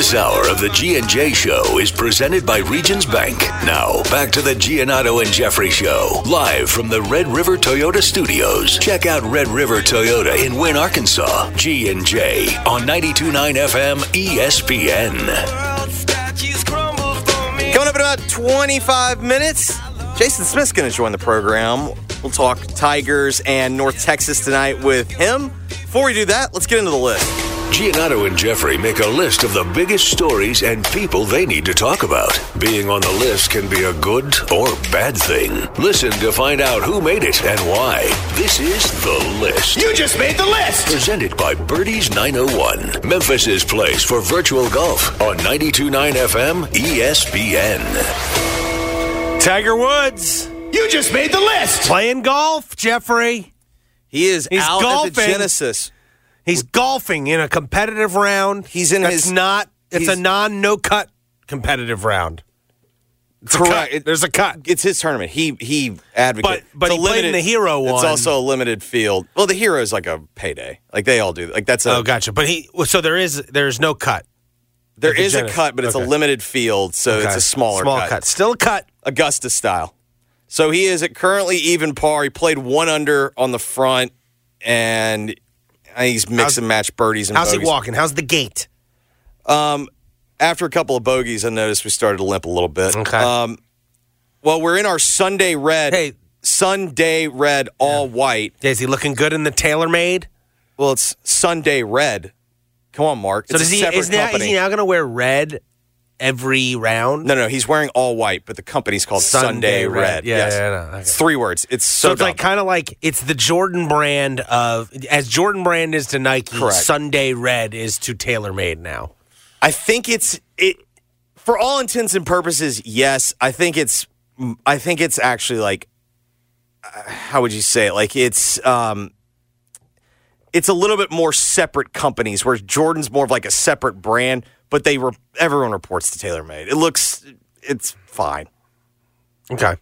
This hour of the G&J Show is presented by Regions Bank. Now, back to the Giannotto and Jeffrey Show, live from the Red River Toyota Studios. Check out Red River Toyota in Wynne, Arkansas. G&J on 92.9 FM ESPN. Coming up in about 25 minutes, Jason Smith's going to join the program. We'll talk Tigers and North Texas tonight with him. Before we do that, let's get into the list. Giannotto and Jeffrey make a list of the biggest stories and people they need to talk about. Being on the list can be a good or bad thing. Listen to find out who made it and why. This is The List. You just made the list! Presented by Birdies 901, Memphis's place for virtual golf on 92.9 FM ESPN. Tiger Woods You just made the list! playing golf, Jeffrey. He is He's out at golfing. the Genesis. He's golfing in a competitive round. He's in That's his- not. It's a non no cut competitive round. It's a Correct. cut. It- There's a cut. It's his tournament. He he advocated. But- but a he played in the Hero It's also a limited field. Well, the Hero is like a payday. Like they all do. Like that's a Oh, gotcha. But he. So there is. There's no cut. There is a a cut, but it's Okay. a limited field, so it's a smaller small cut. Still a cut. Augusta style. So he is at currently even par. He played one under on the front, and he's mix How's- and match birdies and How's he walking? How's the gait? Um, After a couple of bogeys, I noticed we started to limp a little bit. Okay. Um, well, we're in our Sunday red. Hey. Sunday red, all white. Is he looking good in the TaylorMade? Well, it's Sunday red. Come on, Mark. So It's does he? Is, now, is he now going to wear red every round? no, no, he's wearing all white, but the company's called Sunday, Red. Yeah, yes. yeah, yeah, no, It's okay. three words. It's so, So, it's like kind of like it's the Jordan brand of as Jordan brand is to Nike, Correct. Sunday Red is to TaylorMade now. I think it's it for all intents and purposes. Yes, I think it's. I think it's actually like, uh, how would you say it? Like it's um, it's a little bit more separate companies. Where Jordan's more of like a separate brand, but they were everyone reports to TaylorMade. It looks it's fine. Okay.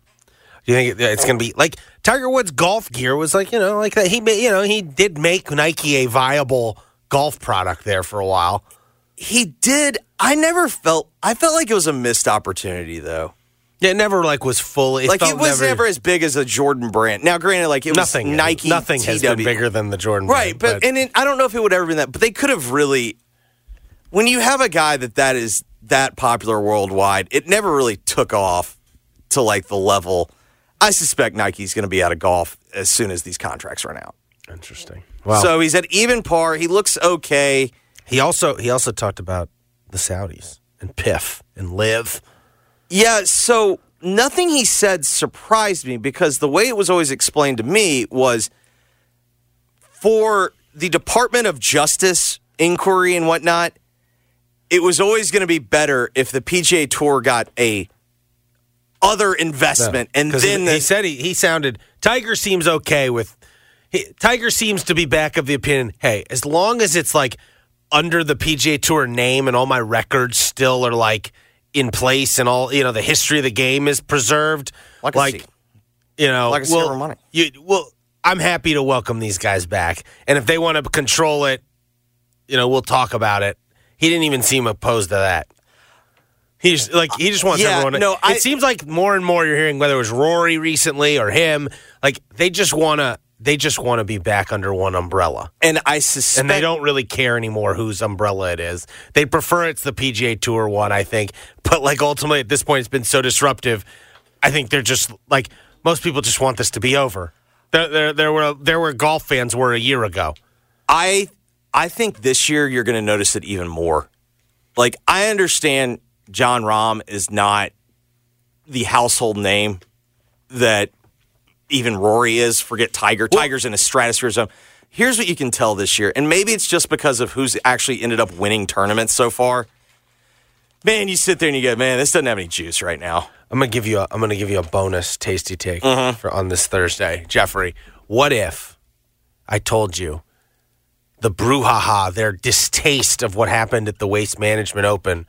Do you think it's going to be like Tiger Woods golf gear was like you know like that he you know he did make Nike a viable golf product there for a while. He did. I never felt. I felt like it was a missed opportunity though. It never like was fully like it was never, as big as a Jordan brand. Now, granted, like it nothing was Nike, nothing has been bigger than the Jordan brand. right? brand, But, and it, I don't know if it would ever been that. But they could have really. When you have a guy that that is that popular worldwide, it never really took off to like the level. I suspect Nike's going to be out of golf as soon as these contracts run out. interesting. Well, so he's at even par. He looks okay. he also he also talked about the Saudis and PIF and LIV. Yeah, so nothing he said surprised me because the way it was always explained to me was for the Department of Justice inquiry and whatnot, it was always going to be better if the PGA Tour got a other investment and then he, the, he said he, he sounded Tiger seems okay with he, Tiger seems to be back of the opinion. Hey, as long as it's like under the PGA Tour name and all my records still are like in place and all you know the history of the game is preserved, Like like you know, Like a well, silver money. You well, I'm happy to welcome these guys back, and if they want to control it, you know, we'll talk about it. He didn't even seem opposed to that. He just like he just wants Yeah, everyone. To, no, it seems like more and more you're hearing whether it was Rory recently or him. Like they just wanna they just want to be back under one umbrella, and I suspect and they don't really care anymore whose umbrella it is. They prefer it's the PGA Tour one, I think. But like ultimately at this point, it's been so disruptive. I think they're just like most people just want this to be over. There, there, there were there were golf fans were a year ago. I I think this year you're going to notice it even more. Like I understand Jon Rahm is not the household name that even Rory is. Forget Tiger. Tiger's in a stratosphere zone. Here's what you can tell this year, and maybe it's just because of who's actually ended up winning tournaments so far. Man, you sit there and you go, man, this doesn't have any juice right now. I'm gonna give you a I'm gonna give you a bonus tasty take mm-hmm. for on this Thursday, Jeffrey. What if I told you the brouhaha, their distaste of what happened at the Waste Management Open,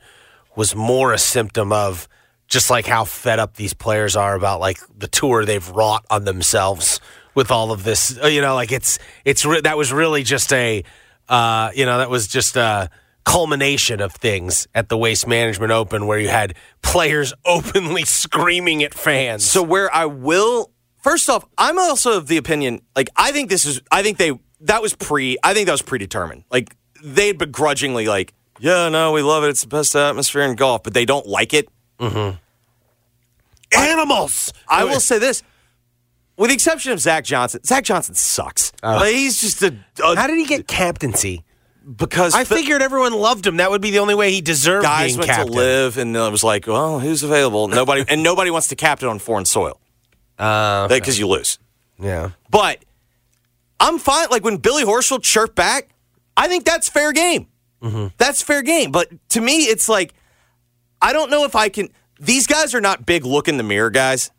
was more a symptom of just like how fed up these players are about like the tour they've wrought on themselves with all of this. uh, You know, like it's it's re- that was really just a uh, you know that was just a culmination of things at the Waste Management Open where you had players openly screaming at fans. So where I will first off, I'm also of the opinion like I think this is I think they that was pre I think that was predetermined. Like they begrudgingly like, yeah, no, we love it. It's the best atmosphere in golf, but they don't like it. animals. I will say this. With the exception of Zach Johnson, Zach Johnson sucks. Like, he's just a, a- How did he get captaincy? because I figured everyone loved him. That would be the only way he deserved guys being went captain. to live and it was like, well, who's available? Nobody and nobody wants to captain on foreign soil Uh, because you lose. yeah. But I'm fine. Like when Billy Horschel chirped back, I think that's fair game. Mm-hmm. That's fair game. But to me, it's like I don't know if I can. These guys are not big look in the mirror guys.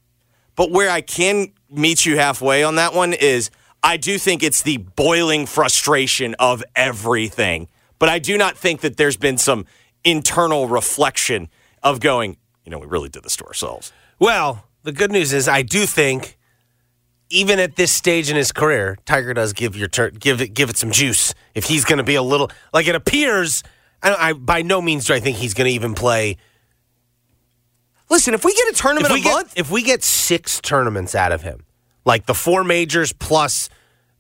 But where I can meet you halfway on that one is I do think it's the boiling frustration of everything. But I do not think that there's been some internal reflection of going, you know, we really did this to ourselves. Well, the good news is I do think even at this stage in his career, Tiger does give your turn, give it give it some juice. If he's going to be a little like it appears, I, I by no means do I think he's going to even play. Listen, if we get a tournament a get month, if we get six tournaments out of him, like the four majors plus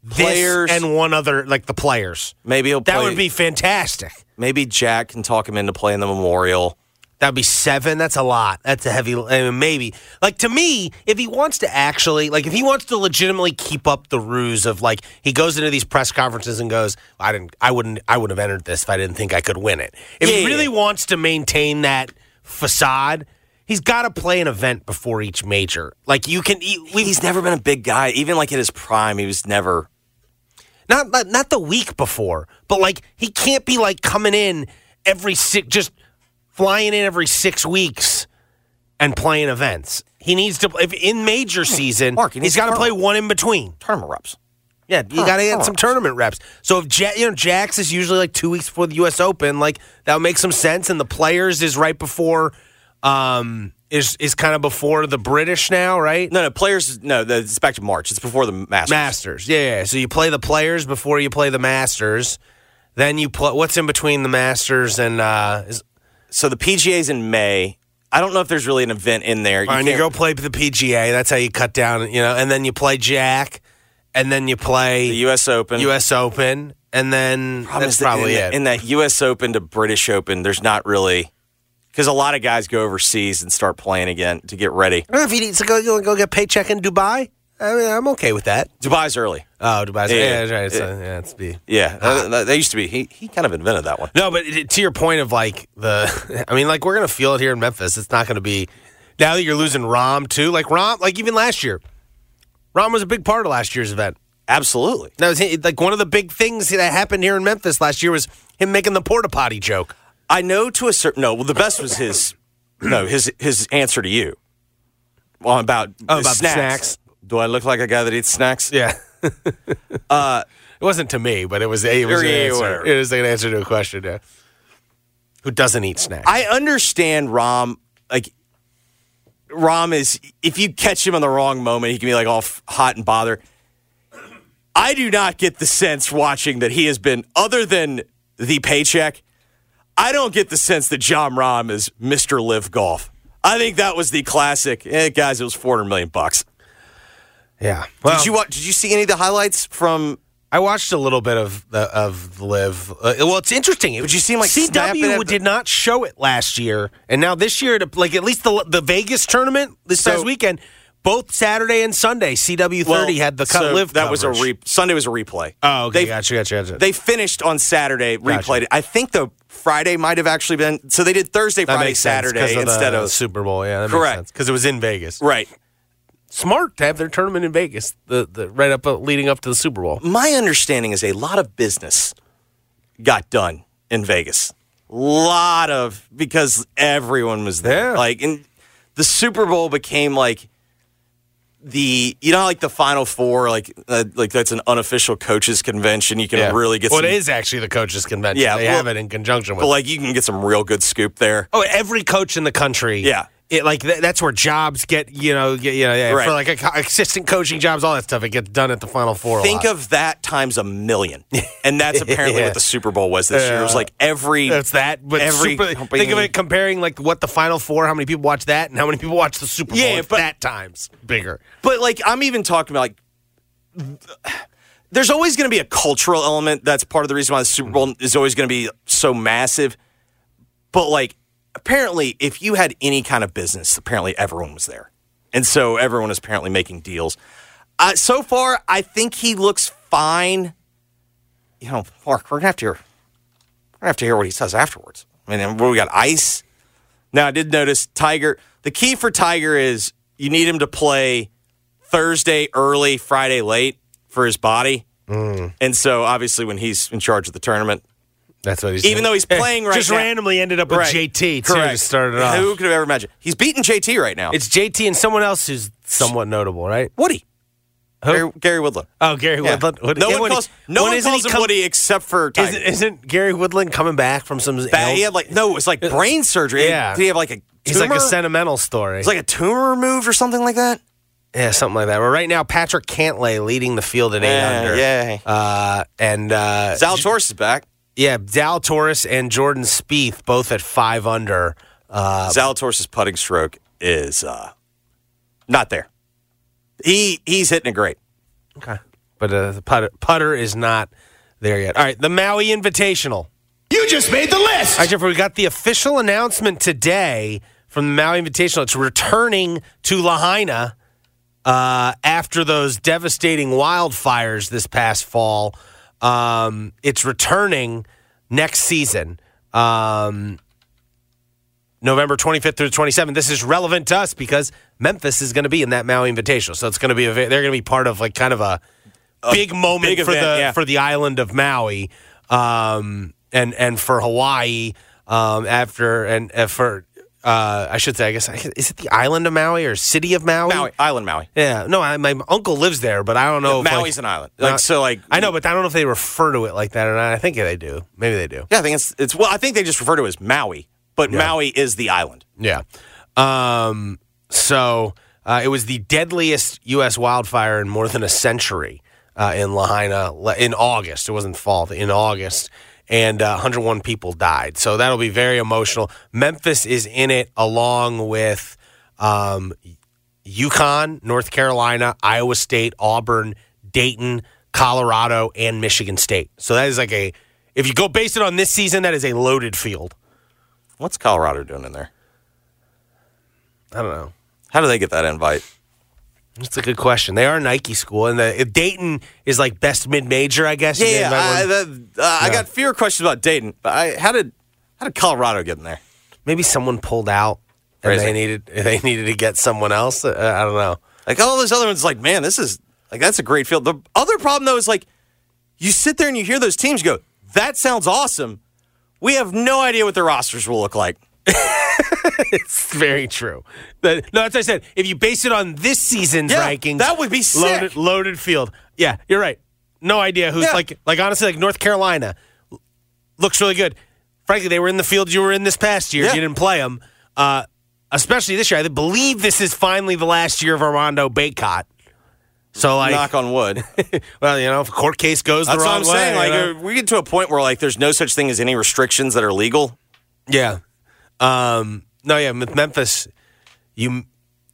Players. this and one other, like the players, maybe he'll that play- would be fantastic. Maybe Jack can talk him into playing the Memorial. That'd be seven. That's a lot. That's a heavy. I mean, maybe like to me, if he wants to actually, like, if he wants to legitimately keep up the ruse of like he goes into these press conferences and goes, "I didn't, I wouldn't, I wouldn't have entered this if I didn't think I could win it." If Yeah, he really yeah. wants to maintain that facade, he's got to play an event before each major. Like you can, he- He's never been a big guy. Even like at his prime, he was never. not, not not the week before, but like he can't be like coming in every six, just flying in every six weeks and playing events. He needs to if in major season. Mark, he he's got to play one in between. Tournament reps. Yeah, you got to get some reps. tournament reps. So if ja- you know Jax is usually like two weeks before the U.S. Open, like that would make some sense. And the players is right before, um, is is kind of before the British now, right? No, no, players. No, the- it's back to March. It's before the Masters. Masters. Yeah, yeah. So you play the players before you play the Masters. Then you play. What's in between the Masters and uh, is, So the PGA's in May. I don't know if there's really an event in there. and you can't- go play the PGA. That's how you cut down. You know, and then you play Jack, and then you play the U.S. Open. U.S. Open, and then Problem that's that probably in, it. In that U.S. Open to British Open, there's not really because a lot of guys go overseas and start playing again to get ready. Well, if he needs to go, go go get paycheck in Dubai, I mean, I'm okay with that. Dubai's early. Oh, Dubai's Yeah, yeah, that's right. Yeah. it's be Yeah, uh, that used to be. He he kind of invented that one. no, but it- to your point of like the, I mean, like we're gonna feel it here in Memphis. It's not gonna be now that you're losing Rahm too. Like Rahm, like even last year, Rahm was a big part of last year's event. Absolutely. Was like one of the big things that happened here in Memphis last year was him making the porta potty joke. I know to a certain. No, well, the best was his. no, his his answer to you. Well, about Oh, about snacks. snacks. Do I look like a guy that eats snacks? Yeah. uh, it wasn't to me, but it was it was, an answer. It was an answer to a question. Yeah. Who doesn't eat snacks? I understand Rahm. Like Rahm is, if you catch him in the wrong moment, he can be like all f- hot and bothered. I do not get the sense watching that he has been, other than the paycheck. I don't get the sense that Jon Rahm is Mr. LIV Golf. I think that was the classic. Eh, guys, it was four hundred million bucks. Yeah. Well, did you wa- Did you see any of the highlights from? I watched a little bit of the of LIV. Uh, well, it's interesting. It, Would you see him, like, CW the- did not show it last year, and now this year, like at least the the Vegas tournament this So- past weekend, both Saturday and Sunday, CW thirty had the cut so Live. That was a coverage. re- Sunday was a replay. Oh, okay, They- gotcha, gotcha, gotcha. They finished on Saturday, replayed it. I think the Friday might have actually been. So they did Thursday, That Friday, makes sense 'cause Saturday of the instead of Super Bowl. Yeah, that Correct. because it was in Vegas. right. Smart to have their tournament in Vegas, the, the right up uh, leading up to the Super Bowl. My understanding is a lot of business got done in Vegas. A lot of because everyone was there. Yeah. Like, and the Super Bowl became like the you know like the Final Four, like uh, like that's an unofficial coaches convention. You can really get well, some, it is actually the coaches' convention. Yeah, they well- have it in conjunction with. but like you can get some real good scoop there. oh, every coach in the country. Yeah. It, like th- that's where jobs get you know get, you know yeah, Right. for like a, co- assistant coaching jobs all that stuff it gets done at the final four. Think of that times a million, and that's apparently Yeah. what the Super Bowl was this year. It was like every That's that. But every super, think of it comparing like what the Final Four, how many people watch that, and how many people watch the Super Bowl. Yeah, but- that times bigger. But like I'm even talking about like there's always going to be a cultural element that's part of the reason why the Super Bowl is always going to be so massive. But like apparently if you had any kind of business, apparently everyone was there. And so everyone is apparently making deals. Uh, so far, I think he looks fine. You know, Mark, we're gonna have to hear, we're gonna have to hear what he says afterwards. I mean, we got ice. Now, I did notice Tiger. The key for Tiger is you need him to play Thursday early, Friday late for his body. And so, obviously, when he's in charge of the tournament, That's what he's Even though he's playing right now. just now- randomly ended up with Right. JT too correct. to start it off. Who could have ever imagined? He's beating JT right now. It's JT and someone else who's somewhat notable, right? Woody. Who? Gary, Gary Woodland. Oh, Gary Yeah. Woodland. Woody- No yeah, one Woody- calls, no when one isn't he calls him come- Woody except for Tiger. Isn't, isn't Gary Woodland coming back from some? Ba- he had like no, it was like brain surgery. Yeah. Did he have like a tumor? He's like a sentimental story. It's like a tumor removed or something like that. yeah, something like that. But right now, Patrick Cantlay leading the field at eight Yeah, under. yeah. Uh, and uh, Zalatoris is back. Yeah, Dal Zalatoris and Jordan Spieth both at five under. Uh, Zalatoris' putting stroke is uh, not there. He he's hitting it great. okay, but uh, the putter, putter is not there yet. All right, the Maui Invitational. You just made the list. All right, Jeffrey, we got the official announcement today from the Maui Invitational. It's returning to Lahaina uh, after those devastating wildfires this past fall. Um, it's returning next season, um, November 25th through the 27th. This is relevant to us because Memphis is going to be in that Maui Invitational, so it's going to be a, they're going to be part of like kind of a big moment big for event, the yeah. for the island of Maui, um, and and for Hawaii um, after and uh, for uh, I should say I guess is it the island of Maui or city of Maui? Maui, Island Maui. Yeah, no, I, my uncle lives there, but I don't know. if, like- Maui's an island. Like Uh, so, like I know, but I don't know if they refer to it like that or not. I think they do. Maybe they do. Yeah, I think it's it's well. I think they just refer to it as Maui, but Maui is the island. Yeah. Um, so uh, it was the deadliest U.S. wildfire in more than a century uh, in Lahaina in August. It wasn't fall, in August. And uh, 101 people died. So that'll be very emotional. Memphis is in it along with um, UConn, North Carolina, Iowa State, Auburn, Dayton, Colorado, and Michigan State. So that is like a, if you go base it on this season, that is a loaded field. What's Colorado doing in there? I don't know. How do they get that invite? That's a good question. They are Nike school, and the, Dayton is like best mid major, I guess. you Yeah, I, the, uh, I got fewer questions about Dayton. But I, how did how did Colorado get in there? maybe someone pulled out and Crazy. they needed they needed to get someone else. Uh, I don't know. Like all those other ones, like man, this is like that's a great field. The other problem though is like you sit there and you hear those teams go, that sounds awesome. We have no idea what their rosters will look like. It's very true. The- no, that's what I said. If you base it on this season's Yeah, rankings, that would be sick. loaded loaded field. Yeah, you're right. No idea who's Yeah. like like honestly like North Carolina looks really good. Frankly, they were in the field you were in this past year. Yeah. You didn't play them, uh, especially this year. I believe this is finally the last year of Armando Bacot. So like, Knock on wood. well, you know, if a court case goes the That's what wrong I'm saying. way, Like you know? uh, we get to a point where like there's no such thing as any restrictions that are legal. Yeah. Um, no, yeah, with Memphis, you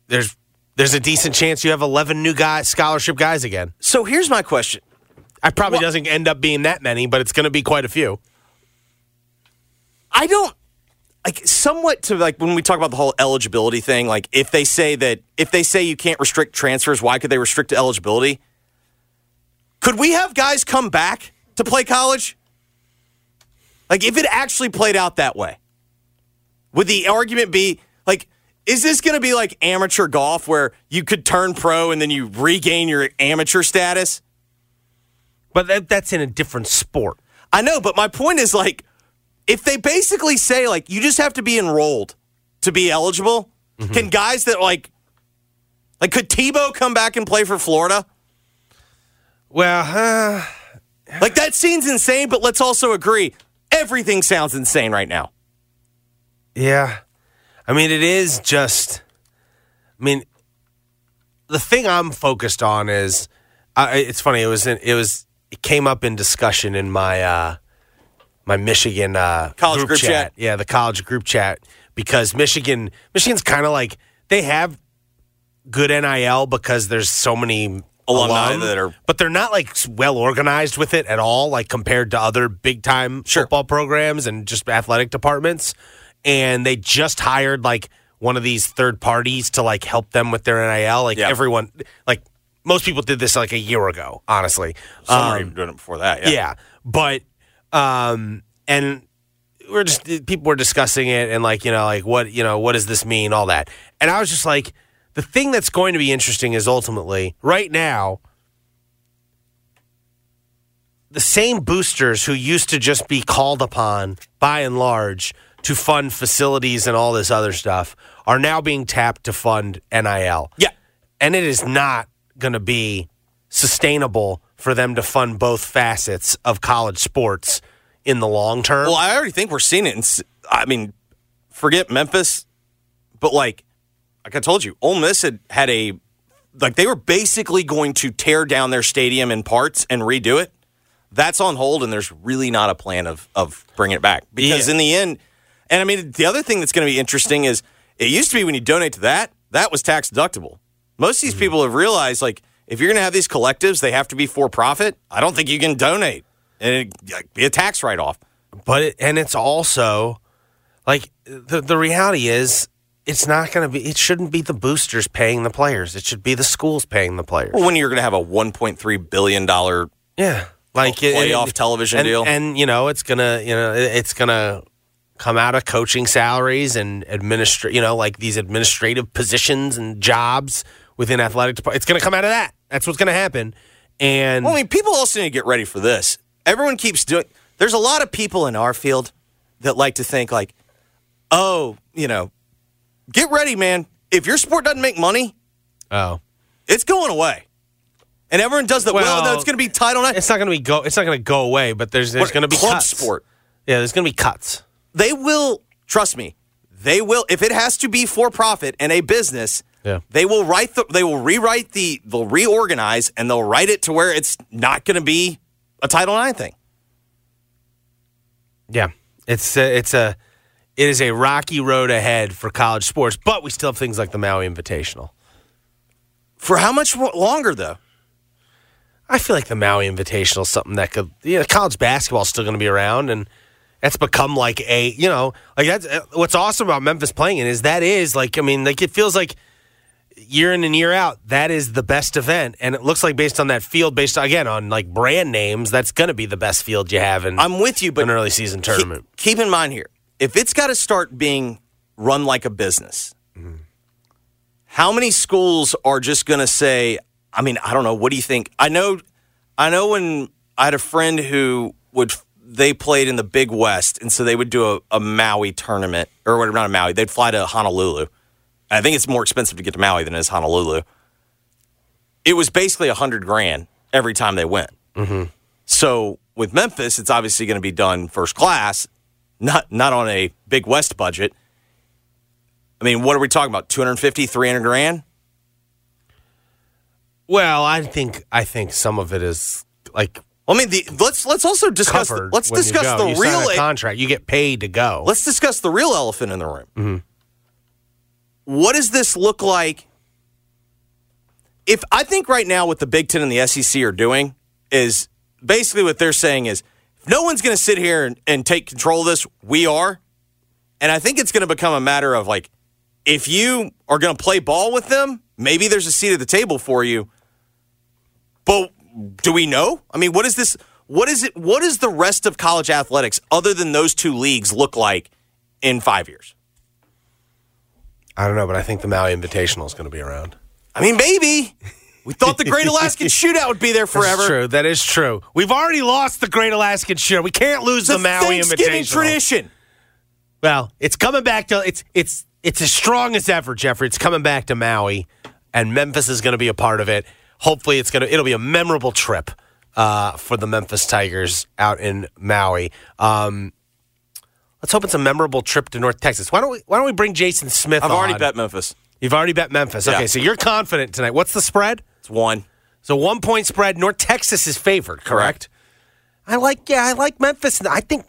there's there's a decent chance you have 11 new guys, scholarship guys again. So here's my question. I probably What- doesn't end up being that many, but it's going to be quite a few. I don't like somewhat to like when we talk about the whole eligibility thing. Like if they say that if they say you can't restrict transfers, why could they restrict eligibility? Could we have guys come back to play college? Like if it actually played out that way, would the argument be like, is this going to be like amateur golf where you could turn pro and then you regain your amateur status? But that, that's in a different sport. I know, but my point is like, if they basically say like you just have to be enrolled to be eligible, can guys that like, like could Tebow come back and play for Florida? Well, uh, Like that seems insane, but let's also agree everything sounds insane right now. Yeah. I mean, it is just. I mean, the thing I'm focused on is, I, it's funny. It was in, it was it came up in discussion in my uh, my Michigan uh, College group chat. Yeah, the college group chat because Michigan Michigan's kind of like they have good NIL because there's so many Alumni alum, that are- but they're not like well organized with it at all, like compared to other big time football programs and just athletic departments. And they just hired like one of these third parties to like help them with their NIL. Like Yeah. everyone, like most people did this like a year ago, honestly. Some Um, were even doing it before that. Yeah. yeah. But um and we're just people were discussing it and like, you know, like what, you know, what does this mean, all that. And I was just like the thing that's going to be interesting is ultimately right now the same boosters who used to just be called upon by and large to fund facilities and all this other stuff are now being tapped to fund NIL Yeah. and it is not going to be sustainable for them to fund both facets of college sports in the long term. Well, I already think we're seeing it. In, I mean, forget Memphis, but like, like I told you, Ole Miss had had a like they were basically going to tear down their stadium in parts and redo it. That's on hold, and there's really not a plan of of bringing it back because Yeah. in the end, and I mean, the other thing that's going to be interesting is it used to be when you donate to that, that was tax deductible. Most of these mm-hmm. people have realized like if you're going to have these collectives, they have to be for profit. I don't think you can donate and it, like, be a tax write off. but it, and it's also like the the reality is it's not going to be it shouldn't be the boosters paying the players. It should be the schools paying the players. Well, when you're going to have a 1.3 billion dollar Yeah, like playoff television and, deal. and you know it's gonna, you know, it's gonna come out of coaching salaries and administr, you know, like these administrative positions and jobs within athletic department. It's gonna come out of that. That's what's gonna happen. And Well, I mean, people also need to get ready for this. Everyone keeps doing. There's a lot of people in our field that like to think like, oh, you know, get ready, man. If your sport doesn't make money, oh, it's going away. And everyone does that. Well, Well, no, it's going to be Title IX. it's not gonna be go. It's not gonna go away. But there's there's gonna be club cuts. sport. Yeah, there's gonna be cuts. They will trust me. They will if it has to be for profit and a business. Yeah. They will write the. They will rewrite the. They'll reorganize and they'll write it to where it's not going to be a Title IX thing. Yeah, it's a, it's a it is a rocky road ahead for college sports. But we still have things like the Maui Invitational. For how much longer though? I feel like the Maui Invitational is something that could, you know, college basketball is still going to be around, and that's become like a, you know, like that's uh, what's awesome about Memphis playing it is that is like, I mean, like it feels like year in and year out, that is the best event, and it looks like based on that field, based again on like brand names, that's going to be the best field you have in I'm with you, but an early season tournament. Keep, in mind here, if it's got to start being run like a business, how many schools are just going to say? I mean, I don't know. What do you think? I know, I know. When I had a friend who would, they played in the Big West, and so they would do a, a Maui tournament or whatever, not a Maui. They'd fly to Honolulu. I think it's more expensive to get to Maui than it is Honolulu. It was basically a hundred grand every time they went. Mm-hmm. So with Memphis, it's obviously going to be done first class, not not on a Big West budget. I mean, what are we talking about? 250, 300 grand? Well, I think I think some of it is like I mean, the, let's let's also discuss. The, let's discuss the You sign real. a contract. You get paid to go. let's discuss the real elephant in the room. Mm-hmm. What does this look like? If I think right now what the Big Ten and the SEC are doing is basically what they're saying is if no one's going to sit here and, and take control of this. We are, and I think it's going to become a matter of like if you are going to play ball with them, maybe there's a seat at the table for you. But do we know? I mean, what is this? what is it? What does the rest of college athletics, other than those two leagues, look like in five years? I don't know, but I think the Maui Invitational is going to be around. I mean, maybe. We thought the Great Alaskan Shootout would be there forever. That's true. That is true. We've already lost the Great Alaskan Shootout. We can't lose The, the, Maui Thanksgiving Invitational. tradition. Well, it's coming back to it's it's it's as strong as ever, Jeffrey. It's coming back to Maui, and Memphis is going to be a part of it. Hopefully, it's gonna it'll be a memorable trip uh, for the Memphis Tigers out in Maui. Um, let's hope it's a memorable trip to North Texas. Why don't we Why don't we bring Jason Smith? I've already bet Memphis. You've already bet Memphis. Yeah. Okay, so you're confident tonight. What's the spread? It's one. So one point spread. North Texas is favored. Correct. I like yeah, I like Memphis. I think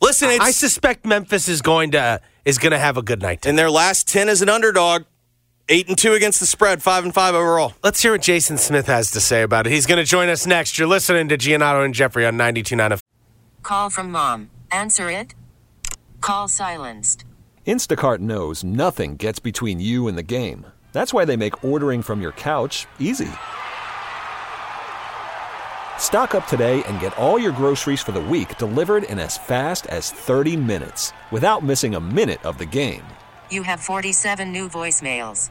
Listen, it's I suspect Memphis is going to is going to have a good night. in their last ten as an underdog, eight and two against the spread, five and five overall. Let's hear what Jason Smith has to say about it. He's going to join us next. You're listening to Giannotto and Jeffrey on 92.9 FM. Call from mom. Answer it. Call silenced. Instacart knows nothing gets between you and the game. That's why they make ordering from your couch easy. Stock up today and get all your groceries for the week delivered in as fast as 30 minutes without missing a minute of the game. You have 47 new voicemails.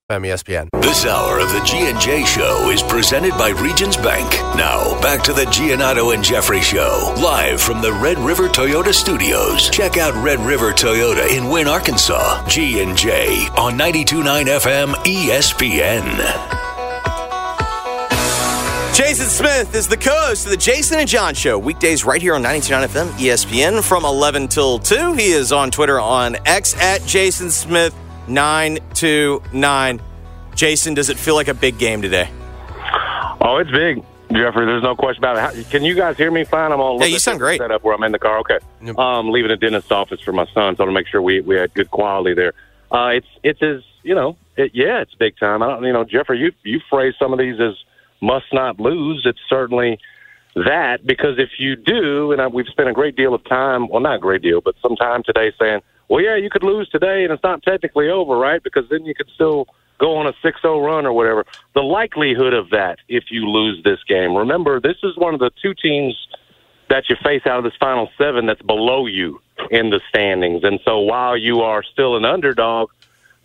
ESPN. This hour of the G&J Show is presented by Regions Bank. Now, back to the Giannotto and Jeffrey Show, live from the Red River Toyota Studios. Check out Red River Toyota in Wynne, Arkansas. G&J on 92.9 FM ESPN. Jason Smith is the co-host of the Jason and John Show, weekdays right here on 99 FM ESPN from 11 till 2. He is on Twitter on X at Jason Smith 929. Jason, does it feel like a big game today? Oh, it's big, Jeffrey. There's no question about it. How, can you guys hear me fine? I'm all Yeah, you sound great. Set up where I'm in the car. Okay, Yep. um, leaving the dentist's office for my son, so I to make sure we we had good quality there. Uh, it's it's as you know, it, yeah, it's big time. I don't, you know, Jeffrey, you you phrase some of these as must not lose. It's certainly that because if you do, and I, we've spent a great deal of time, well, not a great deal, but some time today saying, well, yeah, you could lose today, and it's not technically over, right? Because then you could still go on a 6-0 run or whatever. The likelihood of that, if you lose this game, remember, this is one of the two teams that you face out of this final seven that's below you in the standings. And so while you are still an underdog,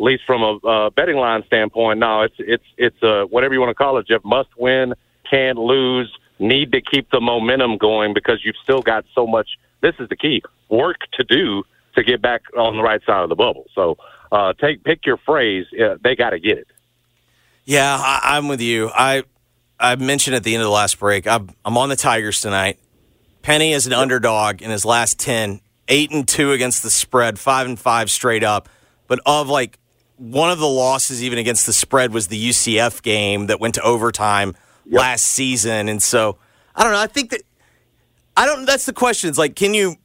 at least from a uh, betting line standpoint, no, it's it's it's uh, whatever you want to call it. Jeff must win, can't lose, need to keep the momentum going because you've still got so much. This is the key work to do to get back on the right side of the bubble. So uh, take pick your phrase. Uh, they got to get it. Yeah, I, I'm with you. I I mentioned at the end of the last break, I'm, I'm on the Tigers tonight. Penny is an underdog in his last 10, 8 and 2 against the spread, 5 and 5 straight up. But of like one of the losses even against the spread was the UCF game that went to overtime last season. And so I don't know. I think that I don't that's the question. It's like can you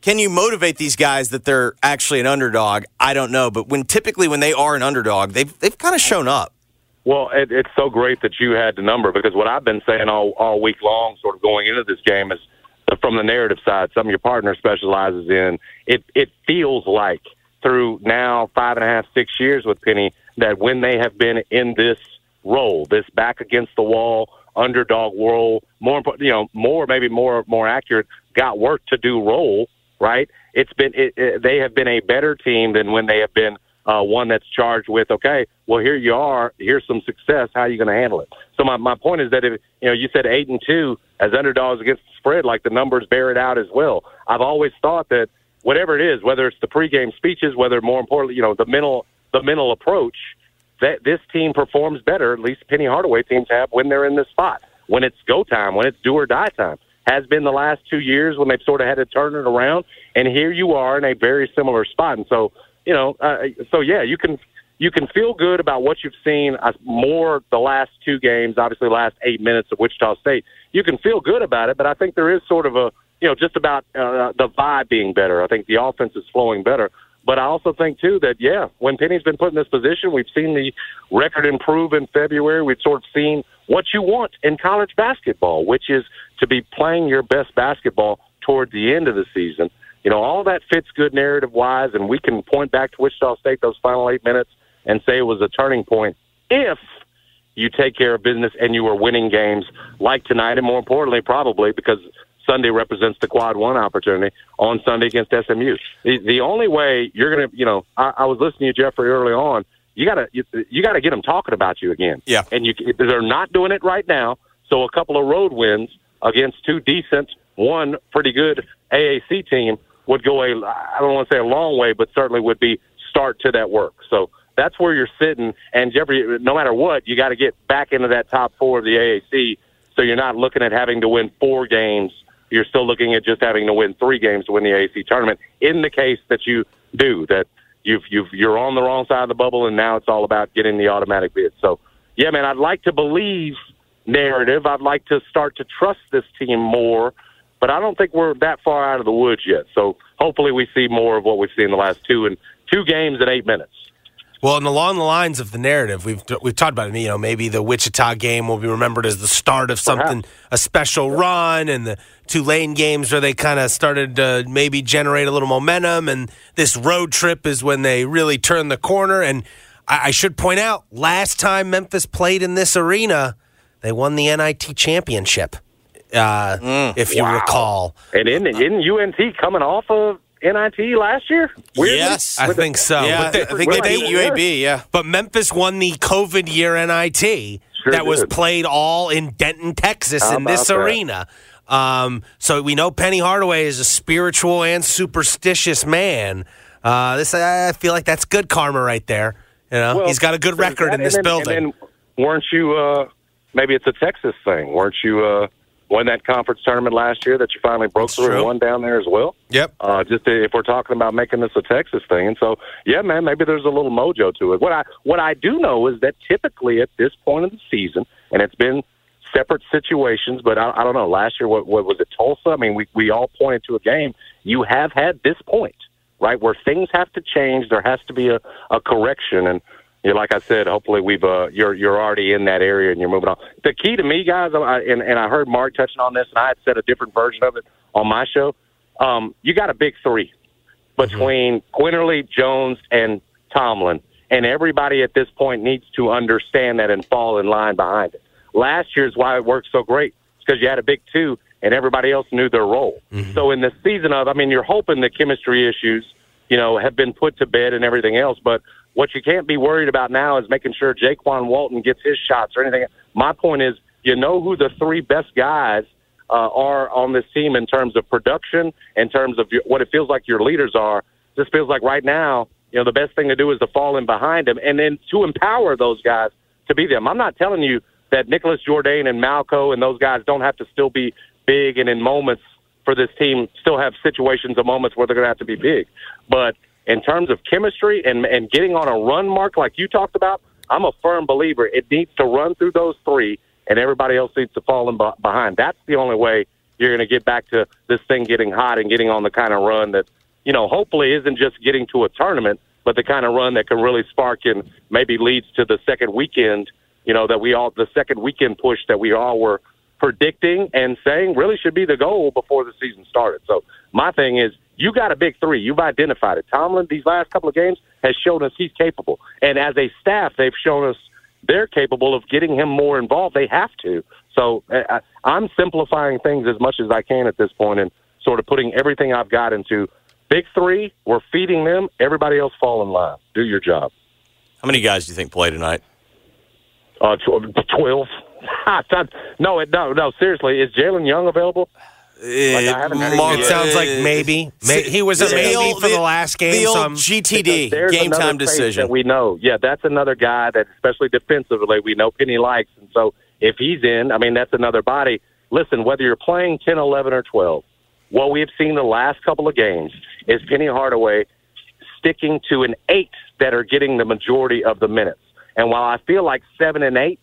can you motivate these guys that they're actually an underdog? I don't know, but when typically when they are an underdog, they've they've kind of shown up. Well, it, it's so great that you had the number because what I've been saying all all week long, sort of going into this game, is from the narrative side. Something your partner specializes in. It it feels like through now five and a half, six years with Penny that when they have been in this role, this back against the wall underdog role, more you know, more maybe more more accurate, got work to do role, right? it's been it, it, they have been a better team than when they have been uh, one that's charged with okay, well here you are, here's some success. How are you going to handle it? So my my point is that if you know you said eight and two as underdogs against the spread, like the numbers bear it out as well. I've always thought that whatever it is, whether it's the pregame speeches, whether more importantly, you know, the mental the mental approach, that this team performs better. At least Penny Hardaway teams have when they're in this spot, when it's go time, when it's do or die time. Has been the last two years when they've sort of had to turn it around, and here you are in a very similar spot. And so, you know, uh, so yeah, you can you can feel good about what you've seen uh, more the last two games, obviously the last eight minutes of Wichita State. You can feel good about it, but I think there is sort of a you know just about uh, the vibe being better. I think the offense is flowing better. But I also think too that yeah, when Penny's been put in this position, we've seen the record improve in February. We've sort of seen what you want in college basketball, which is to be playing your best basketball toward the end of the season. You know, all that fits good narrative wise, and we can point back to Wichita State those final eight minutes and say it was a turning point if you take care of business and you are winning games like tonight, and more importantly, probably because Sunday represents the quad one opportunity on Sunday against SMU. The, the only way you're going to, you know, I, I was listening to Jeffrey early on. You got to you, you got to get them talking about you again. Yeah, and you they're not doing it right now. So a couple of road wins against two decent, one pretty good AAC team would go a I don't want to say a long way, but certainly would be start to that work. So that's where you're sitting. And Jeffrey, no matter what, you got to get back into that top four of the AAC. So you're not looking at having to win four games. You're still looking at just having to win three games to win the AAC tournament. In the case that you do, that you've you've you're on the wrong side of the bubble, and now it's all about getting the automatic bid. So yeah, man, I'd like to believe narrative. I'd like to start to trust this team more, but I don't think we're that far out of the woods yet. So hopefully we see more of what we've seen the last two and two games in eight minutes. Well, and along the lines of the narrative, we've we've talked about it. You know, maybe the Wichita game will be remembered as the start of something, a special run, and the Tulane games where they kind of started to maybe generate a little momentum, and this road trip is when they really turn the corner. And I, I should point out, last time Memphis played in this arena, they won the NIT championship. Uh, Mm, if you wow. recall, And isn't, isn't UNT coming off of NIT last year? Weirdly? Yes. I With the- think so. Yeah, But they- I think they beat UAB. Yeah, But Memphis won the COVID year NIT Sure that was played all in Denton, Texas, How in this that? arena. Um, so we know Penny Hardaway is a spiritual and superstitious man. Uh, this I feel like that's good karma right there. You know, Well, he's got a good record that, in this and then, building. And then weren't you? Uh, maybe it's a Texas thing. Weren't you? Uh, won that conference tournament last year that you finally broke That's through true. and won down there as well. yep. Uh, just to, if we're talking about making this a Texas thing, and so yeah, man, maybe there's a little mojo to it. What I what I do know is that typically at this point of the season, and it's been separate situations, but I, I don't know. Last year, what, what was it? Tulsa. I mean, we we all pointed to a game. You have had this point, right, where things have to change. There has to be a, a correction, and you like I said, hopefully we've uh, you're you're already in that area and you're moving on. The key to me, guys, I, and and I heard Mark touching on this, and I had said a different version of it on my show. Um, you got a big three between Quinerly, Jones, and Tomlin, and everybody at this point needs to understand that and fall in line behind it. Last year's why it worked so great because you had a big two, and everybody else knew their role. So in the season of, I mean, you're hoping the chemistry issues, you know, have been put to bed and everything else, but what you can't be worried about now is making sure Jaykwon Walton gets his shots or anything. My point is, you know who the three best guys uh, are on this team in terms of production, in terms of your, what it feels like your leaders are. This feels like right now, you know, the best thing to do is to fall in behind them and then to empower those guys to be them. I'm not telling you that Nicholas Jourdain and Malco and those guys don't have to still be big and in moments for this team still have situations and moments where they're going to have to be big. But in terms of chemistry and and getting on a run mark like you talked about, I'm a firm believer it needs to run through those three, and everybody else needs to fall in behind. That's the only way you're going to get back to this thing getting hot and getting on the kind of run that you know hopefully isn't just getting to a tournament, but the kind of run that can really spark and maybe leads to the second weekend. You know that we all the second weekend push that we all were predicting and saying really should be the goal before the season started. So my thing is, you got a big three. You've identified it. Tomlin, these last couple of games, has shown us he's capable, and as a staff, they've shown us they're capable of getting him more involved. They have to. So uh, I'm simplifying things as much as I can at this point, and sort of putting everything I've got into big three, we're feeding them. Everybody else fall in line. Do your job. How many guys do you think play tonight? Uh, tw- twelve. no, no, no. Seriously, is Jalen Young available? Like, I haven't seen Mark- It sounds like Uh, maybe. He was a the maybe old- for the last game. The old so I'm- GTD, game time decision. that we know. Yeah, that's another guy that, especially defensively, we know Penny likes. And so if he's in, I mean, that's another body. Listen, whether you're playing 10, 11, or 12, what we have seen the last couple of games is Penny Hardaway sticking to an eight that are getting the majority of the minutes. And while I feel like seven and eight,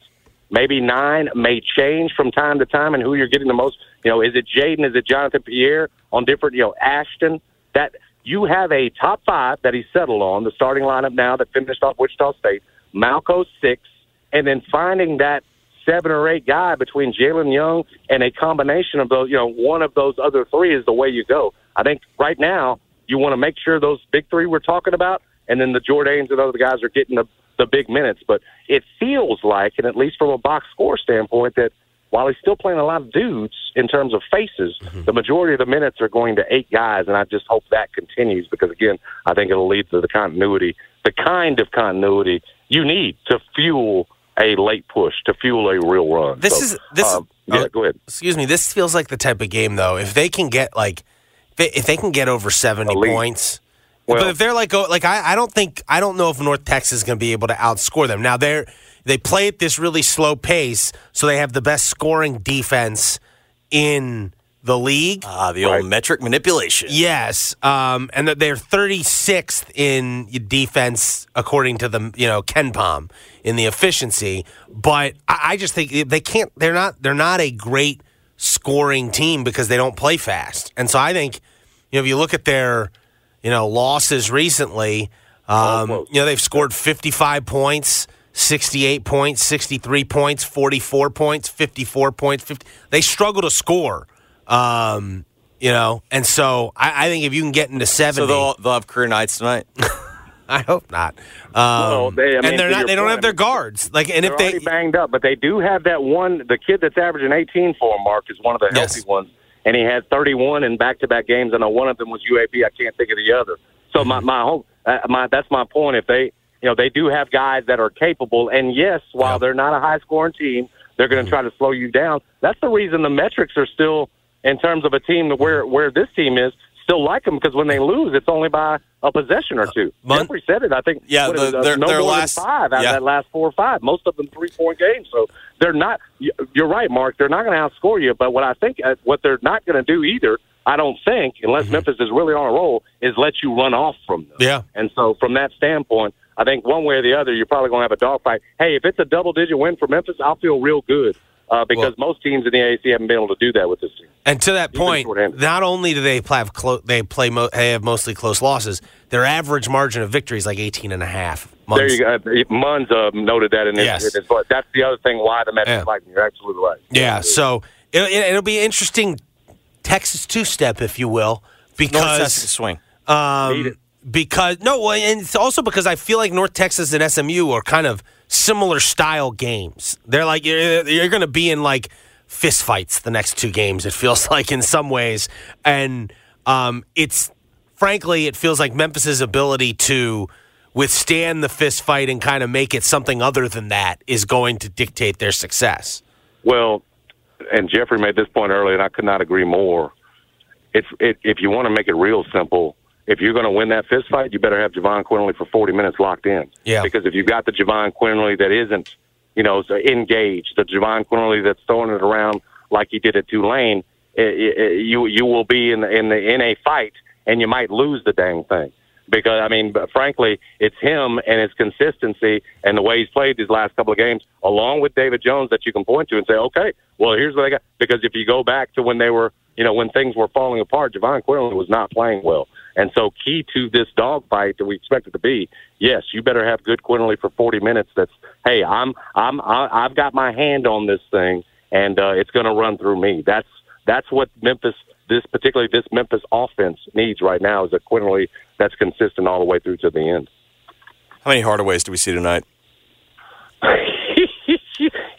maybe nine may change from time to time and who you're getting the most, you know, is it Jaden? Is it Jonathan Pierre on different, you know, Ashton? That you have a top five that he settled on, the starting lineup now that finished off Wichita State, Malco six, and then finding that seven or eight guy between Jalen Young and a combination of those, you know, one of those other three is the way you go. I think right now you want to make sure those big three we're talking about, and then the Jordanes and other guys are getting the the big minutes. But it feels like, and at least from a box score standpoint, that while he's still playing a lot of dudes in terms of faces, the majority of the minutes are going to eight guys, and I just hope that continues because again, I think it'll lead to the continuity, the kind of continuity you need to fuel a late push, to fuel a real run. This So, is this. um, yeah, oh, go ahead. Excuse me. This feels like the type of game though. If they can get like, if they, if they can get over seventy Elite. points. Well- but if they're like, oh, like I, I don't think I don't know if North Texas is going to be able to outscore them. Now they're they play at this really slow pace, so they have the best scoring defense in the league. Ah, the old metric manipulation. Yes, um, and that they're 36th in defense according to the you know KenPom in the efficiency. But I, I just think they can't. They're not. They're not a great scoring team because they don't play fast. And so I think you know if you look at their you know losses recently, um, you know they've scored 55 points. 68 points, 63 points, 44 points, 54 points. 50, they struggle to score. Um, you know, and so I, I think if you can get into 70, So they'll, they'll have career nights tonight. I hope not. Um, Well, they- I mean, and they're not. They don't point, have their guards. Like, and They're if they, already banged up, but they do have that one. The kid that's averaging 18 for him, Mark, is one of the Yes. healthy ones, and he had 31 in back-to-back games. I know one of them was UAB. I can't think of the other. So my my whole uh, my that's my point. If they you know they do have guys that are capable, and yes, while they're not a high-scoring team, they're going to try to slow you down. That's the reason the metrics are still in terms of a team where where this team is still like them because when they lose, it's only by a possession or two. Mon- Jeffrey said it. I think. Yeah, the- it, uh, their- no their last- five out yeah. of that last four or five. Most of them three point games. So they're not. you- You're right, Mark. They're not going to outscore you. But what I think, uh, what they're not going to do either, I don't think, unless Memphis is really on a roll, is let you run off from them. Yeah. And so from that standpoint, I think one way or the other, you're probably going to have a dogfight. Hey, if it's a double digit win for Memphis, I'll feel real good. Uh, because most teams in the AAC haven't been able to do that with this team. And to that point, not only do they have clo- they play mo- they have mostly close losses. Their average margin of victory is like 18 and a half. There you go. Munz uh, noted that in his, Yes. in his book. That's the other thing why the Mets Yeah. like. You're absolutely right. Yeah, so it, it, it'll be interesting Texas two step, if you will, North Texas because swing. Um, because no, and it's also because I feel like North Texas and SMU are kind of similar style games. They're like you're, you're going to be in like fist fights the next two games. It feels like in some ways, and um, it's frankly it feels like Memphis's ability to withstand the fistfight and kind of make it something other than that is going to dictate their success. Well, and Jeffrey made this point earlier, and I could not agree more. It's it, if you want to make it real simple, if you're going to win that fistfight, you better have Jahvon Quinerly for 40 minutes locked in. Yeah. Because if you've got the Jahvon Quinerly that isn't, you know, so engaged, the Jahvon Quinerly that's throwing it around like he did at Tulane, i i you you will be in the, in the in a fight, and you might lose the dang thing. Because I mean, frankly, it's him and his consistency and the way he's played these last couple of games, along with David Jones, that you can point to and say, okay, well, here's what I got. Because if you go back to when they were, you know, when things were falling apart, Jahvon Quinerly was not playing well. And so, key to this dogfight that we expect it to be, yes, you better have good Quinerly for 40 minutes. That's, hey, I'm, I'm, I- I've got my hand on this thing, and uh, it's going to run through me. That's that's what Memphis, this particularly this Memphis offense needs right now is a Quinerly that's consistent all the way through to the end. How many Hardaways do we see tonight?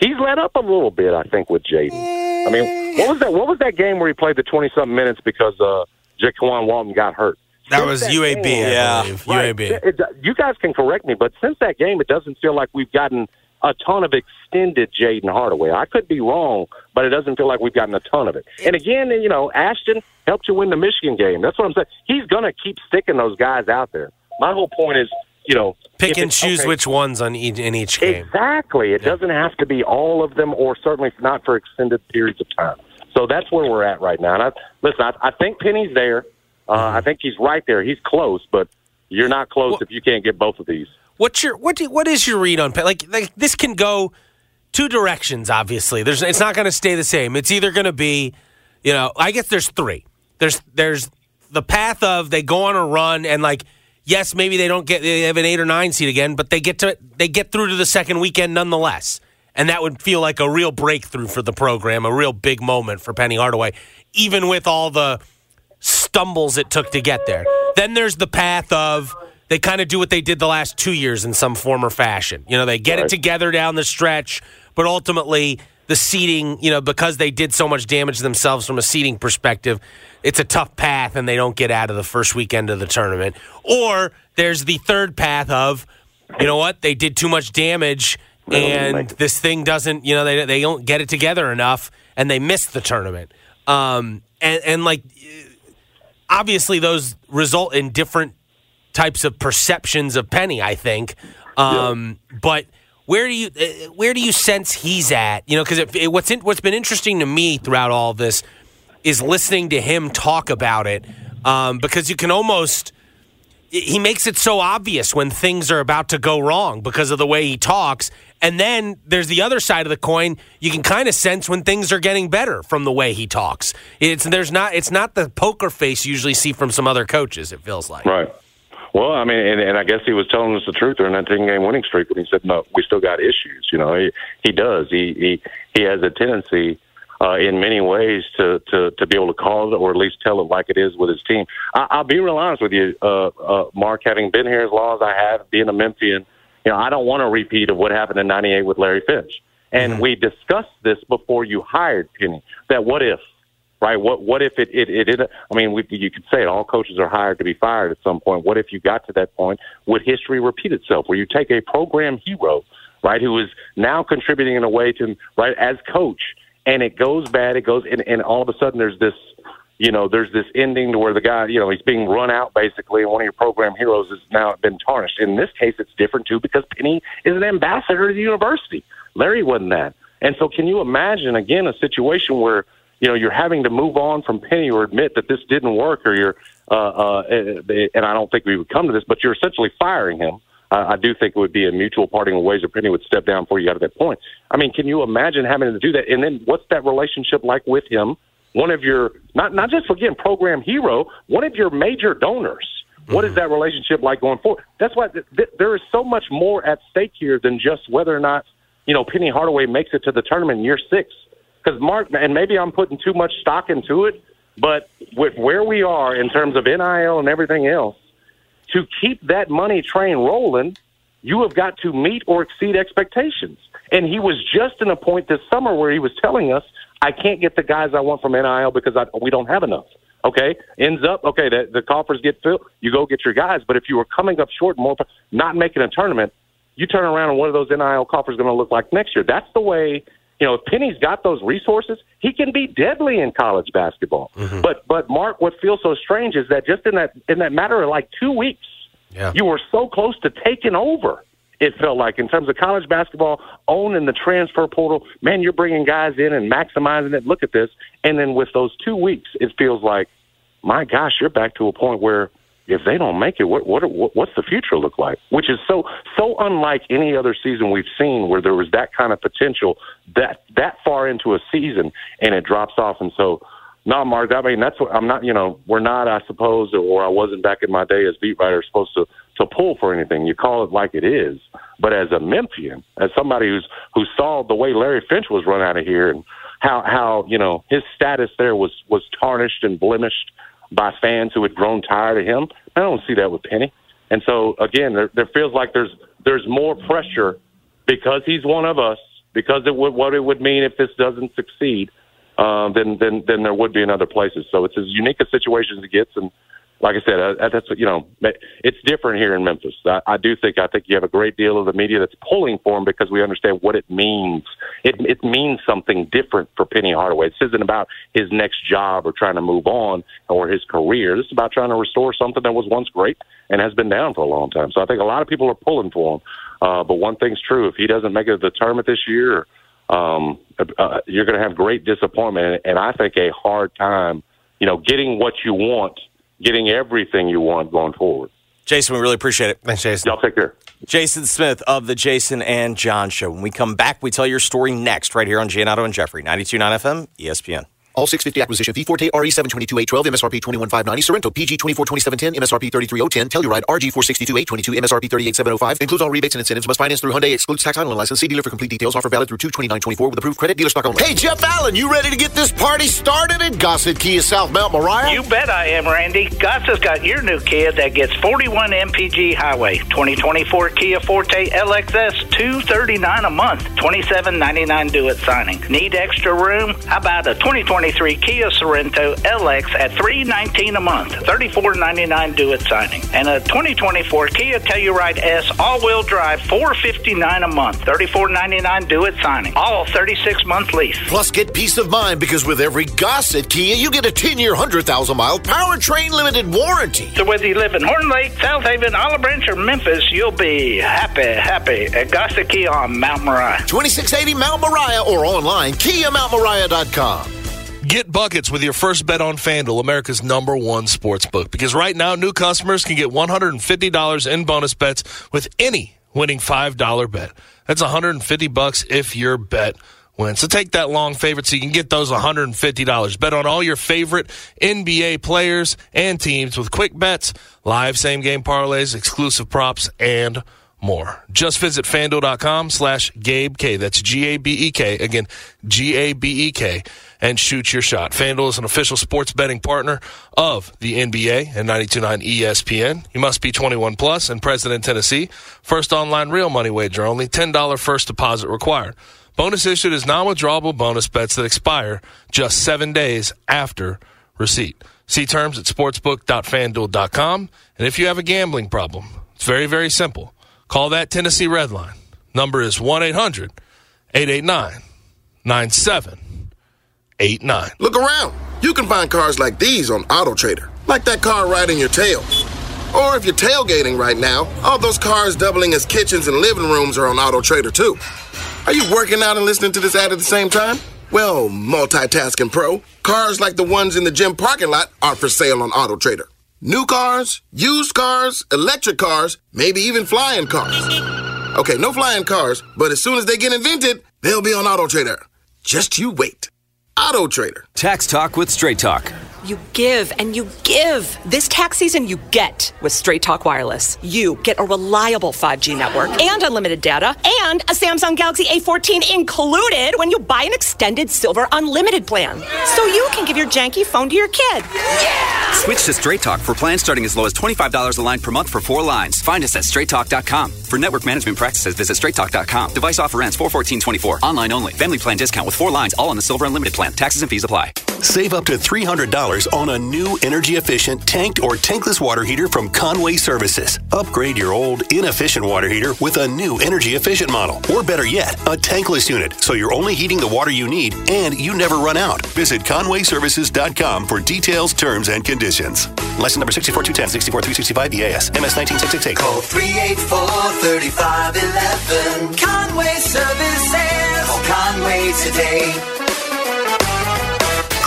He's let up a little bit, I think, with Jaden. I mean, what was that? What was that game where he played the twenty something minutes because uh, Jaykwon Walton got hurt? That was that UAB, game- Yeah. Right. UAB. It- you guys can correct me, but since that game, it doesn't feel like we've gotten a ton of extended Jaden Hardaway. I could be wrong, but it doesn't feel like we've gotten a ton of it. And again, you know, Ashton helped you win the Michigan game. That's what I'm saying. He's going to keep sticking those guys out there. My whole point is, you know, Pick and choose okay, which ones on each, in each game. Exactly. It doesn't have to be all of them, or certainly not for extended periods of time. So that's where we're at right now. And I, listen, I, I think Penny's there. Uh, I think he's right there. He's close, but you're not close Well- if you can't get both of these. What's your what? Do, what is your read on Like, like this can go two directions. Obviously, there's it's not going to stay the same. It's either going to be, you know, I guess there's three. There's there's the path of they go on a run and like yes, maybe they don't get they have an eight or nine seed again, but they get to they get through to the second weekend nonetheless. And that would feel like a real breakthrough for the program, a real big moment for Penny Hardaway, even with all the stumbles it took to get there. Then there's the path of they kind of do what they did the last two years in some form or fashion. You know, they get it together down the stretch, but ultimately the seating, you know, because they did so much damage themselves from a seating perspective, it's a tough path and they don't get out of the first weekend of the tournament. Or there's the third path of, you know what, they did too much damage and this thing doesn't, you know, they, they don't get it together enough and they miss the tournament. Um, and, and like, obviously those result in different types of perceptions of Penny. I think, um, but where do you uh, where do you sense he's at? You know, because what's in, what's been interesting to me throughout all this is listening to him talk about it um, because you can almost he makes it so obvious when things are about to go wrong because of the way he talks. And then there's the other side of the coin. You can kind of sense when things are getting better from the way he talks. It's there's not it's not the poker face you usually see from some other coaches. It feels like Right. Well, I mean, and, and I guess he was telling us the truth during that ten game winning streak when he said, "No, we still got issues." You know, he he does. He he he has a tendency. Uh, in many ways, to, to to be able to call it or at least tell it like it is with his team. I, I'll be real honest with you, uh, uh, Mark. Having been here as long as I have, being a Memphian, you know, I don't want a repeat of what happened in '98 with Larry Finch. And mm-hmm. we discussed this before you hired Penny. That what if, right? What what if it it, it, it I mean, we, you could say it. All coaches are hired to be fired at some point. What if you got to that point? Would history repeat itself? Where you take a program hero, right, who is now contributing in a way to right as coach, and it goes bad. It goes, and, and all of a sudden there's this. You know, there's this ending to where the guy, you know, he's being run out basically, and one of your program heroes has now been tarnished. In this case, it's different too because Penny is an ambassador to the university. Larry wasn't that. And so, can you imagine again a situation where you know you're having to move on from Penny or admit that this didn't work, or you're, uh, uh, and I don't think we would come to this, but you're essentially firing him. Uh, I do think it would be a mutual parting of ways, or Penny would step down before you got to that point. I mean, can you imagine having to do that? And then, what's that relationship like with him? One of your not not just again program hero, one of your major donors. What is mhm. that relationship like going forward? That's why th- th- there is so much more at stake here than just whether or not you know Penny Hardaway makes it to the tournament in year six. Because Mark, and maybe I'm putting too much stock into it, but with where we are in terms of NIL and everything else, to keep that money train rolling, you have got to meet or exceed expectations. And he was just in a point this summer where he was telling us, I can't get the guys I want from NIL because I, we don't have enough. Okay, ends up okay. The, the coffers get filled. You go get your guys. But if you were coming up short, more not making a tournament, you turn around and what are those NIL coffers going to look like next year? That's the way. You know, if Penny's got those resources, he can be deadly in college basketball. Mm-hmm. But but Mark, what feels so strange is that just in that in that matter of like two weeks, Yeah. you were so close to taking over. It felt like in terms of college basketball, owning the transfer portal. Man, you're bringing guys in and maximizing it. Look at this, and then with those two weeks, it feels like, my gosh, you're back to a point where if they don't make it, what what what's the future look like? Which is so so unlike any other season we've seen where there was that kind of potential that that far into a season and it drops off. And so, no, Mark, I mean that's what I'm not. You know, we're not, I suppose, or I wasn't back in my day as beat writer supposed to to pull for anything. You call it like it is. But as a Memphian, as somebody who's who saw the way Larry Finch was run out of here and how how you know his status there was was tarnished and blemished by fans who had grown tired of him. I don't see that with Penny. And so again, there, there feels like there's there's more pressure because he's one of us. Because it would what it would mean if this doesn't succeed, um, than than than there would be in other places. So it's as unique a situation as it gets, and like I said, uh, that's you know, it's different here in Memphis. I, I do think I think you have a great deal of the media that's pulling for him because we understand what it means. It it means something different for Penny Hardaway. This isn't about his next job or trying to move on or his career. This is about trying to restore something that was once great and has been down for a long time. So I think a lot of people are pulling for him. Uh, but one thing's true: if he doesn't make it to the tournament this year, um, uh, you're going to have great disappointment, and I think a hard time. You know, getting what you want getting everything you want going forward. Jason, we really appreciate it. Thanks, Jason. Y'all take care. Jason Smith of the Jason and John Show. When we come back, we tell your story next, right here on Giannotto and Jeffrey, 92.9 FM, ESPN. All 650 acquisition fee Forte RE 722 MSRP 21590 Sorento PG 2420710 MSRP 33010 Telluride RG 462 822 MSRP 38705 includes all rebates and incentives must finance through Hyundai excludes tax title and license. See dealer for complete details. Offer valid through 22924 with approved credit. Dealer stock only. Hey Jeff Allen you ready to get this party started at Gossett Kia South Mount Moriah? You bet I am Randy. Gossett's got your new Kia that gets 41 MPG highway. 2024 Kia Forte LXS 239 a month. 27.99 due at signing. Need extra room? How about a 2020 2023 Kia Sorento LX at 319 a month, $34.99 do it signing. And a 2024 Kia Telluride S all-wheel drive, 459 a month, $34.99 do it signing. All 36 month lease. Plus get peace of mind because with every Gossett Kia, you get a 10-year, 100,000 mile powertrain limited warranty. So whether you live in Horn Lake, South Haven, Olive Branch, or Memphis, you'll be happy, happy at Gossett Kia on Mount Moriah. 2680 Mount Moriah or online, KiaMountMoriah.com. Get buckets with your first bet on FanDuel, America's number one sports book. Because right now, new customers can get $150 in bonus bets with any winning $5 bet. That's 150 bucks if your bet wins. So take that long favorite so you can get those $150. Bet on all your favorite NBA players and teams with quick bets, live same game parlays, exclusive props, and more. Just visit fanduel.com slash Gabe K. That's G A B E K. Again, G A B E K. And shoot your shot. FanDuel is an official sports betting partner of the NBA and 92.9 ESPN. You must be 21 plus and present in Tennessee. First online real money wager only. $10 first deposit required. Bonus issued is non-withdrawable bonus bets that expire just seven days after receipt. See terms at sportsbook.fanduel.com. And if you have a gambling problem, it's very, very simple. Call that Tennessee Red Line. Number is 1 800 889 9789. Look around. You can find cars like these on AutoTrader, like that car right in your tail. Or if you're tailgating right now, all those cars doubling as kitchens and living rooms are on AutoTrader too. Are you working out and listening to this ad at the same time? Well, multitasking pro, cars like the ones in the gym parking lot are for sale on AutoTrader. New cars, used cars, electric cars, maybe even flying cars. Okay, no flying cars, but as soon as they get invented, they'll be on Auto Trader. Just you wait. Auto Trader. Tax Talk with Straight Talk. You give and you give. This tax season, you get with Straight Talk Wireless. You get a reliable 5G network and unlimited data and a Samsung Galaxy A14 included when you buy an extended silver unlimited plan. So you can give your janky phone to your kid. Yeah! Switch to Straight Talk for plans starting as low as $25 a line per month for four lines. Find us at straighttalk.com. For network management practices, visit straighttalk.com. Device offer ends 41424. Online only. Family plan discount with four lines, all on the silver unlimited plan. Taxes and fees apply. Save up to $300 on a new energy efficient tanked or tankless water heater from Conway Services. Upgrade your old inefficient water heater with a new energy efficient model. Or better yet, a tankless unit so you're only heating the water you need and you never run out. Visit conwayservices.com for details, terms, and conditions. Lesson number 64210, 64365 EAS, MS 19688. Call 384-3511. Conway Services. Call Conway today.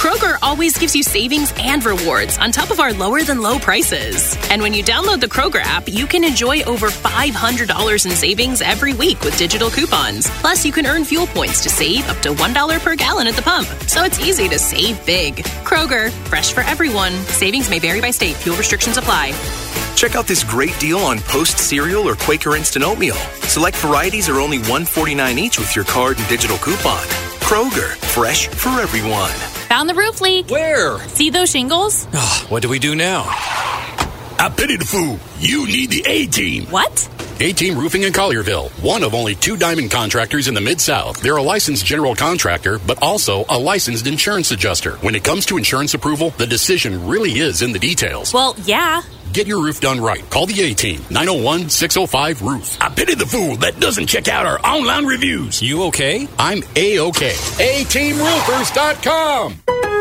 Kroger always gives you savings and rewards on top of our lower than low prices. And when you download the Kroger app, you can enjoy over $500 in savings every week with digital coupons. Plus, you can earn fuel points to save up to $1 per gallon at the pump. So it's easy to save big. Kroger, fresh for everyone. Savings may vary by state. Fuel restrictions apply. Check out this great deal on Post cereal or Quaker Instant Oatmeal. Select varieties are only $1.49 each with your card and digital coupon. Kroger, fresh for everyone. Found the roof leak. Where? See those shingles? Oh, what do we do now? I pity the fool. You need the A team. What? A-Team Roofing in Collierville, one of only two diamond contractors in the Mid-South. They're a licensed general contractor, but also a licensed insurance adjuster. When it comes to insurance approval, the decision really is in the details. Well, yeah. Get your roof done right. Call the A-Team, 901-605-ROOF. I pity the fool that doesn't check out our online reviews. You okay? I'm A-OK. A-TeamRoofers.com.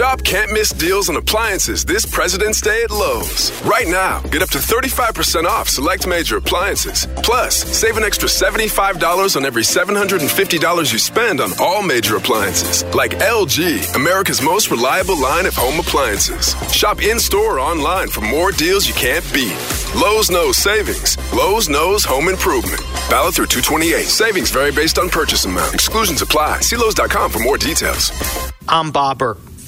Shop can't miss deals on appliances this President's Day at Lowe's. Right now, get up to 35% off select major appliances. Plus, save an extra $75 on every $750 you spend on all major appliances, like LG, America's most reliable line of home appliances. Shop in store or online for more deals you can't beat. Lowe's knows savings. Lowe's knows home improvement. Valid through 228. Savings vary based on purchase amount. Exclusions apply. See Lowe's.com for more details. I'm Bob Burke,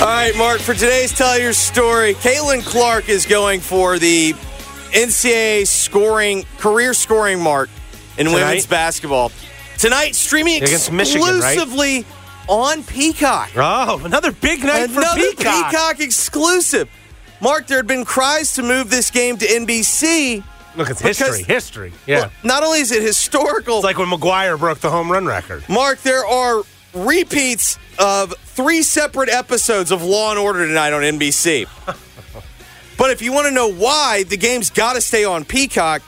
All right, Mark, for today's Tell Your Story, Caitlin Clark is going for the NCAA scoring, career scoring mark in Tonight? women's basketball. Tonight, streaming Against Michigan, right? exclusively on Peacock. Oh, another big night for Another Peacock. exclusive. Mark, there had been cries to move this game to NBC. Look, it's history. History. Yeah. Not only is it historical, it's like when McGwire broke the home run record. Mark, there are repeats of three separate episodes of Law and Order tonight on NBC. but if you want to know why the game's got to stay on Peacock,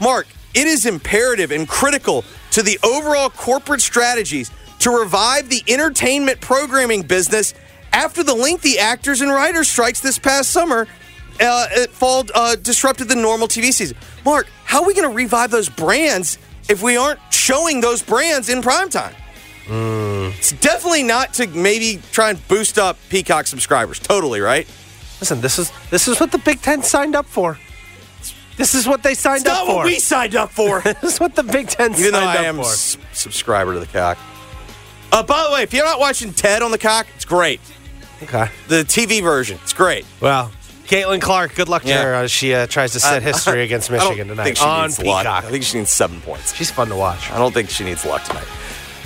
Mark, it is imperative and critical to the overall corporate strategies to revive the entertainment programming business after the lengthy actors and writers strikes this past summer. Uh, it fall uh, disrupted the normal TV season. Mark, how are we going to revive those brands if we aren't showing those brands in primetime? It's definitely not to maybe try and boost up Peacock subscribers. Totally, right? Listen, this is this is what the Big Ten signed up for. This is what they signed It's up not for. what we signed up for. this is what the Big Ten Even though signed I am s- subscriber to the cock. Uh, by the way, if you're not watching Ted on the cock, it's great. Okay. The TV version, it's great. Well, Caitlin Clark, good luck to Yeah. her as she uh, tries to set I- history against I don't Michigan tonight think she on needs luck. Peacock. I think she needs seven points. She's fun to watch. I don't think she needs luck tonight.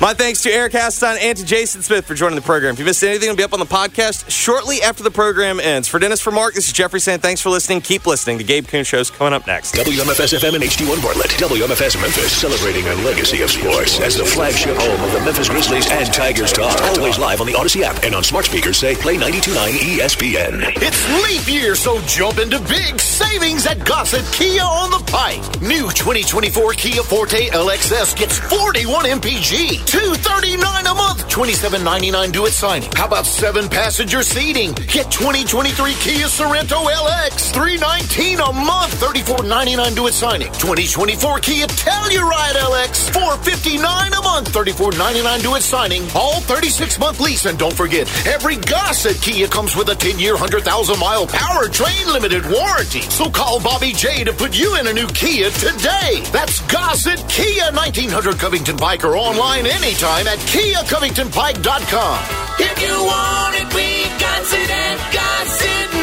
My thanks to Eric Hasselstein and to Jason Smith for joining the program. If you missed anything, it'll be up on the podcast shortly after the program ends. For Dennis, for Mark, this is Jeffrey saying thanks for listening. Keep listening. The Gabe Kuhn Show's coming up next. WMFS FM and HD1 Bartlett. WMFS Memphis celebrating a legacy of sports as the flagship home of the Memphis Grizzlies and Tigers talk. Always live on the Audacy app and on smart speakers say play 92.9 ESPN. It's leap year, so jump into big savings at Gossett Kia on the Pike. New 2024 Kia Forte LXS gets 41 MPG, 239 a month, 27.99 due at signing. How about seven passenger seating? Get 2023 Kia Sorento LX, 319 a month, 34.99 due at signing. 2024 Kia Telluride LX, 459 a month, 34.99 due at signing. All 36 month lease, and don't forget, every Gossett Kia comes with a 10 year, 100,000 mile powertrain limited warranty. So call Bobby J to put you in a new Kia today. That's Gossett Kia 1900 Covington Pike or online anytime at KiaCovingtonPike.com. If you want it, we got it Gossett Motor Cars.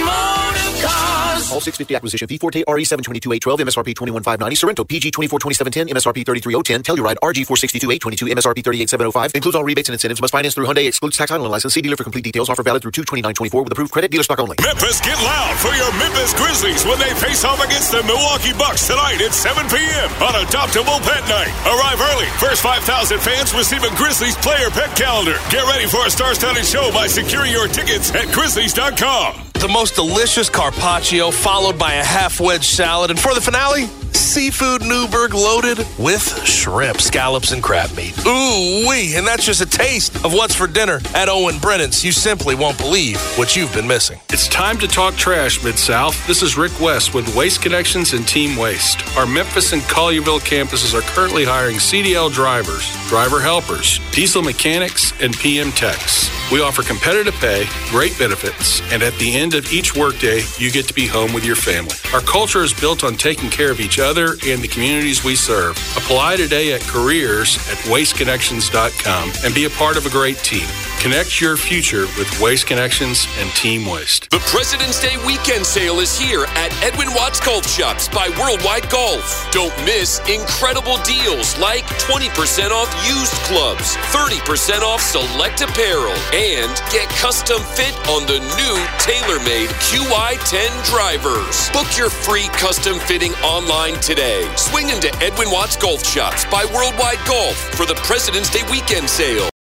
All 650 acquisition fee Forte RE 722 MSRP 21590 Sorento PG 242710 MSRP 33010 Telluride RG 462 MSRP 38705 includes all rebates and incentives must finance through Hyundai excludes tax and license see dealer for complete details offer valid through 22924 with approved credit dealer stock only Memphis, get loud for your Memphis Grizzlies when they face off against the Milwaukee Bucks tonight at 7 p.m. on Adoptable Pet Night. Arrive early. First 5,000 fans receive a Grizzlies player pet calendar. Get ready for a star-studded show by securing your tickets at Grizzlies.com. the most delicious carpaccio, followed by a half wedge salad, and for the finale, seafood Newburg loaded with shrimp, scallops, and crab meat. Ooh wee! And that's just a taste of what's for dinner at Owen Brennan's. You simply won't believe what you've been missing. It's time to talk trash, Mid South. This is Rick West with Waste Connections and Team Waste. Our Memphis and Collierville campuses are currently hiring CDL drivers, driver helpers, diesel mechanics, and PM techs. We offer competitive pay, great benefits, and at the end of each workday, you get to be home with your family. Our culture is built on taking care of each other and the communities we serve. Apply today at careers at wasteconnections.com and be a part of a great team. Connect your future with Waste Connections and Team Waste. The President's Day weekend sale is here at Edwin Watts Golf Shops by Worldwide Golf. Don't miss incredible deals like 20% off used clubs, 30% off select apparel, and get custom fit on the new TaylorMade QI10 drivers. Book your free custom fitting online today. Swing into Edwin Watts Golf Shops by Worldwide Golf for the President's Day weekend sale.